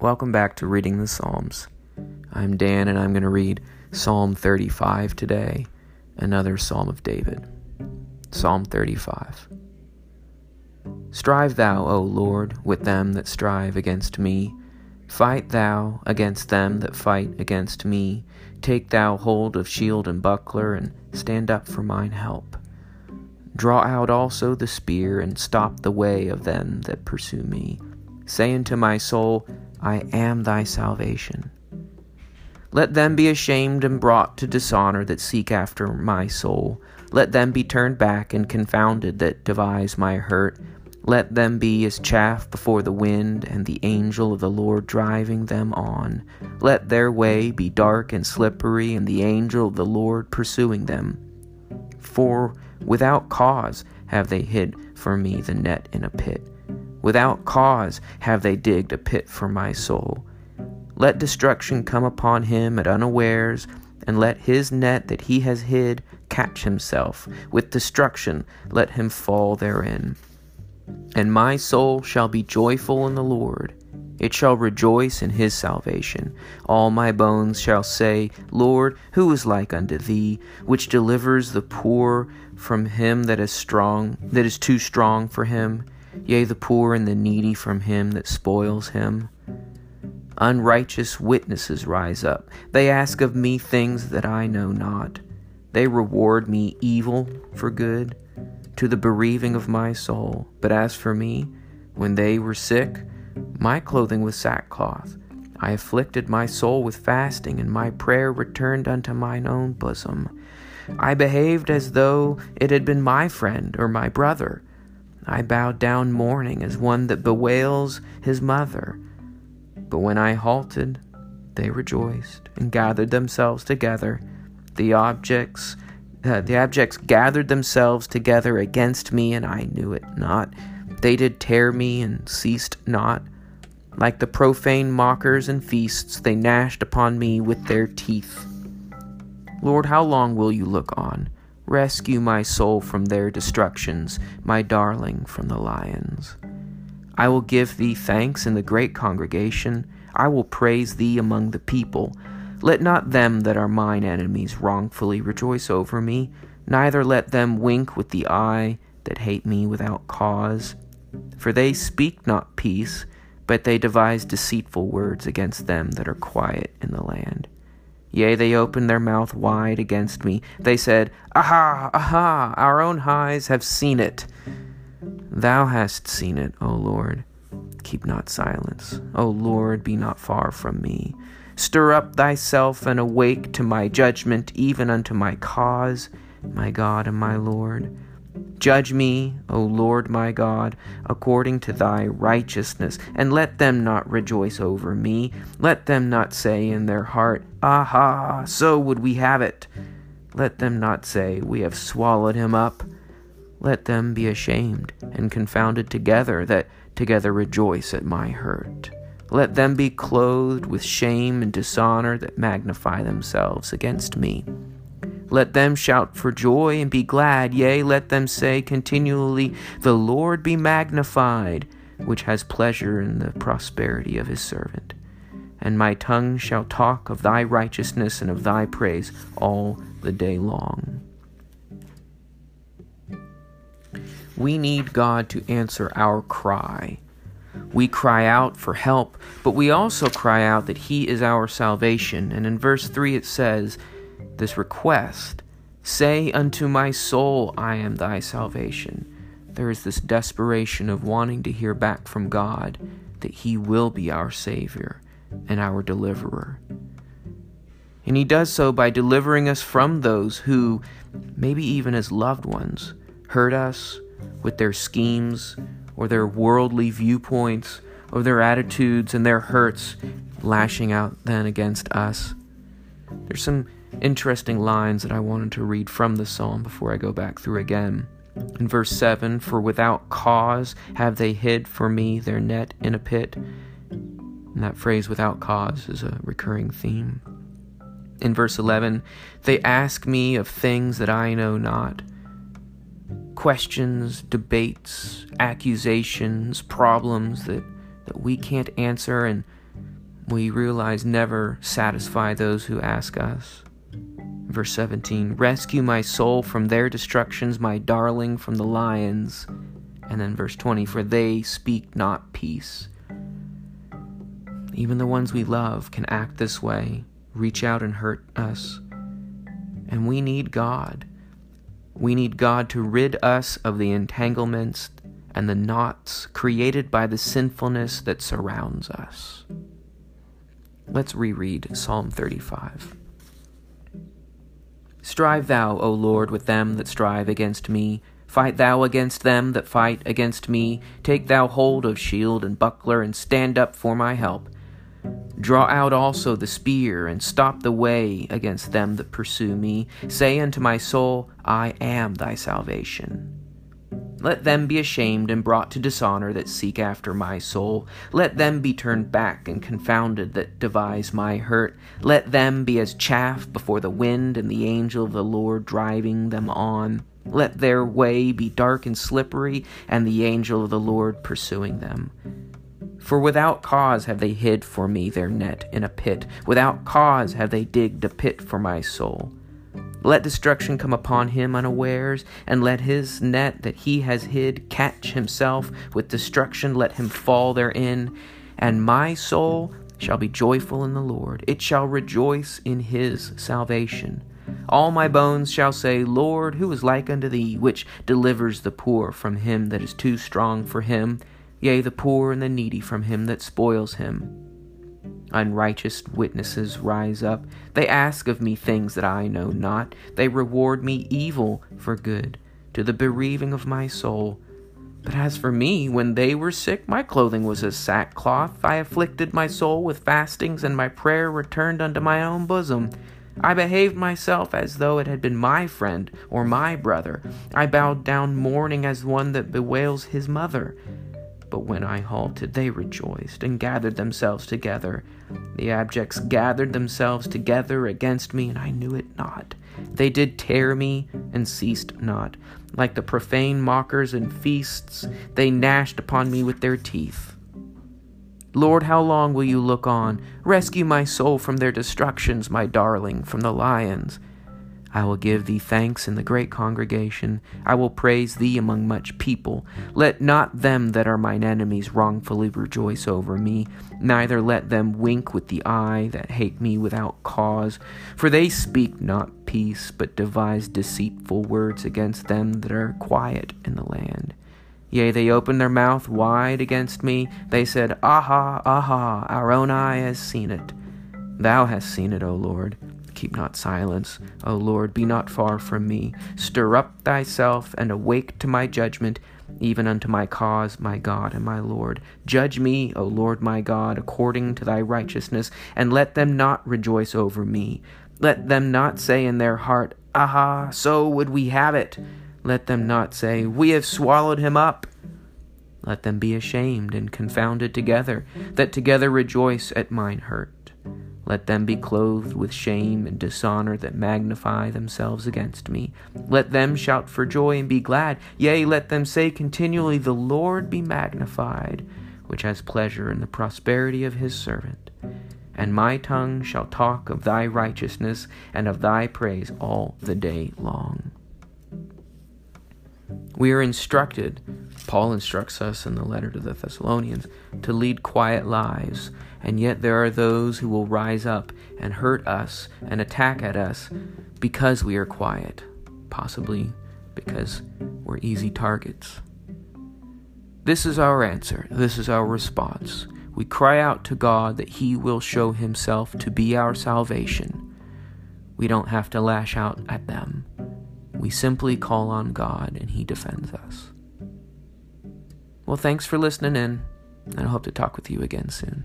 Welcome back to Reading the Psalms. I'm Dan and I'm going to read Psalm 35 today, another Psalm of David. Psalm 35. Strive thou, O Lord, with them that strive against me. Fight thou against them that fight against me. Take thou hold of shield and buckler, and stand up for mine help. Draw out also the spear, and stop the way of them that pursue me. Say unto my soul, I am thy salvation. Let them be ashamed and brought to dishonor that seek after my soul. Let them be turned back and confounded that devise my hurt. Let them be as chaff before the wind, and the angel of the Lord driving them on. Let their way be dark and slippery, and the angel of the Lord pursuing them. For without cause have they hid for me the net in a pit. Without cause have they digged a pit for my soul. Let destruction come upon him at unawares, and let his net that he has hid catch himself. With destruction let him fall therein. And my soul shall be joyful in the Lord. It shall rejoice in his salvation. All my bones shall say, Lord, who is like unto thee, which delivers the poor from him that is strong, that is too strong for him? Yea, the poor and the needy from him that spoils him. Unrighteous witnesses rise up. They ask of me things that I know not. They reward me evil for good, to the bereaving of my soul. But as for me, when they were sick, my clothing was sackcloth. I afflicted my soul with fasting, and my prayer returned unto mine own bosom. I behaved as though it had been my friend or my brother. I bowed down mourning as one that bewails his mother. But when I halted, they rejoiced and gathered themselves together. The objects, uh, the abjects gathered themselves together against me, and I knew it not. They did tear me and ceased not. Like the profane mockers and feasts, they gnashed upon me with their teeth. Lord, how long will you look on? Rescue my soul from their destructions, my darling from the lions. I will give thee thanks in the great congregation. I will praise thee among the people. Let not them that are mine enemies wrongfully rejoice over me, neither let them wink with the eye that hate me without cause. For they speak not peace, but they devise deceitful words against them that are quiet in the land. Yea, they opened their mouth wide against me. They said, Aha, aha, our own eyes have seen it. Thou hast seen it, O Lord. Keep not silence. O Lord, be not far from me. Stir up thyself and awake to my judgment, even unto my cause, my God and my Lord. Judge me, O Lord my God, according to thy righteousness, and let them not rejoice over me. Let them not say in their heart, Aha, so would we have it. Let them not say, We have swallowed him up. Let them be ashamed and confounded together, that together rejoice at my hurt. Let them be clothed with shame and dishonor that magnify themselves against me. Let them shout for joy and be glad, yea, let them say continually, The Lord be magnified, which has pleasure in the prosperity of his servant. And my tongue shall talk of thy righteousness and of thy praise all the day long. We need God to answer our cry. We cry out for help, but we also cry out that He is our salvation. And in verse 3 it says, this request Say unto my soul, I am thy salvation. There is this desperation of wanting to hear back from God that He will be our Savior and our deliverer. And He does so by delivering us from those who, maybe even as loved ones, hurt us with their schemes or their worldly viewpoints or their attitudes and their hurts, lashing out then against us. There's some interesting lines that I wanted to read from the psalm before I go back through again. In verse 7, for without cause have they hid for me their net in a pit. And that phrase, without cause, is a recurring theme. In verse 11, they ask me of things that I know not. Questions, debates, accusations, problems that, that we can't answer, and we realize never satisfy those who ask us. Verse 17 Rescue my soul from their destructions, my darling from the lions. And then verse 20 For they speak not peace. Even the ones we love can act this way, reach out and hurt us. And we need God. We need God to rid us of the entanglements and the knots created by the sinfulness that surrounds us. Let's reread Psalm 35. Strive thou, O Lord, with them that strive against me. Fight thou against them that fight against me. Take thou hold of shield and buckler, and stand up for my help. Draw out also the spear, and stop the way against them that pursue me. Say unto my soul, I am thy salvation. Let them be ashamed and brought to dishonor that seek after my soul. Let them be turned back and confounded that devise my hurt. Let them be as chaff before the wind and the angel of the Lord driving them on. Let their way be dark and slippery, and the angel of the Lord pursuing them. For without cause have they hid for me their net in a pit, without cause have they digged a pit for my soul. Let destruction come upon him unawares, and let his net that he has hid catch himself with destruction, let him fall therein. And my soul shall be joyful in the Lord, it shall rejoice in his salvation. All my bones shall say, Lord, who is like unto thee, which delivers the poor from him that is too strong for him, yea, the poor and the needy from him that spoils him? Unrighteous witnesses rise up. They ask of me things that I know not. They reward me evil for good, to the bereaving of my soul. But as for me, when they were sick, my clothing was as sackcloth. I afflicted my soul with fastings, and my prayer returned unto my own bosom. I behaved myself as though it had been my friend or my brother. I bowed down mourning as one that bewails his mother. But when I halted, they rejoiced and gathered themselves together. The abjects gathered themselves together against me, and I knew it not. They did tear me and ceased not. Like the profane mockers in feasts, they gnashed upon me with their teeth. Lord, how long will you look on? Rescue my soul from their destructions, my darling, from the lions. I will give thee thanks in the great congregation. I will praise thee among much people. Let not them that are mine enemies wrongfully rejoice over me, neither let them wink with the eye that hate me without cause. For they speak not peace, but devise deceitful words against them that are quiet in the land. Yea, they opened their mouth wide against me. They said, Aha, aha, our own eye has seen it. Thou hast seen it, O Lord. Keep not silence, O Lord, be not far from me. Stir up thyself and awake to my judgment, even unto my cause, my God and my Lord. Judge me, O Lord my God, according to thy righteousness, and let them not rejoice over me. Let them not say in their heart, Aha, so would we have it. Let them not say, We have swallowed him up. Let them be ashamed and confounded together, that together rejoice at mine hurt. Let them be clothed with shame and dishonor that magnify themselves against me. Let them shout for joy and be glad. Yea, let them say continually, The Lord be magnified, which has pleasure in the prosperity of his servant. And my tongue shall talk of thy righteousness and of thy praise all the day long. We are instructed, Paul instructs us in the letter to the Thessalonians, to lead quiet lives and yet there are those who will rise up and hurt us and attack at us because we are quiet, possibly because we're easy targets. This is our answer. This is our response. We cry out to God that He will show Himself to be our salvation. We don't have to lash out at them. We simply call on God and He defends us. Well, thanks for listening in, and I hope to talk with you again soon.